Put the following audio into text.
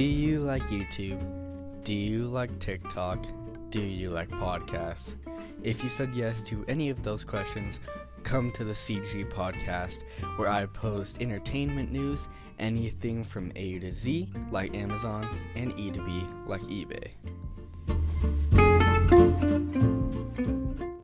Do you like YouTube? Do you like TikTok? Do you like podcasts? If you said yes to any of those questions, come to the CG podcast where I post entertainment news, anything from A to Z, like Amazon, and E to B, like eBay.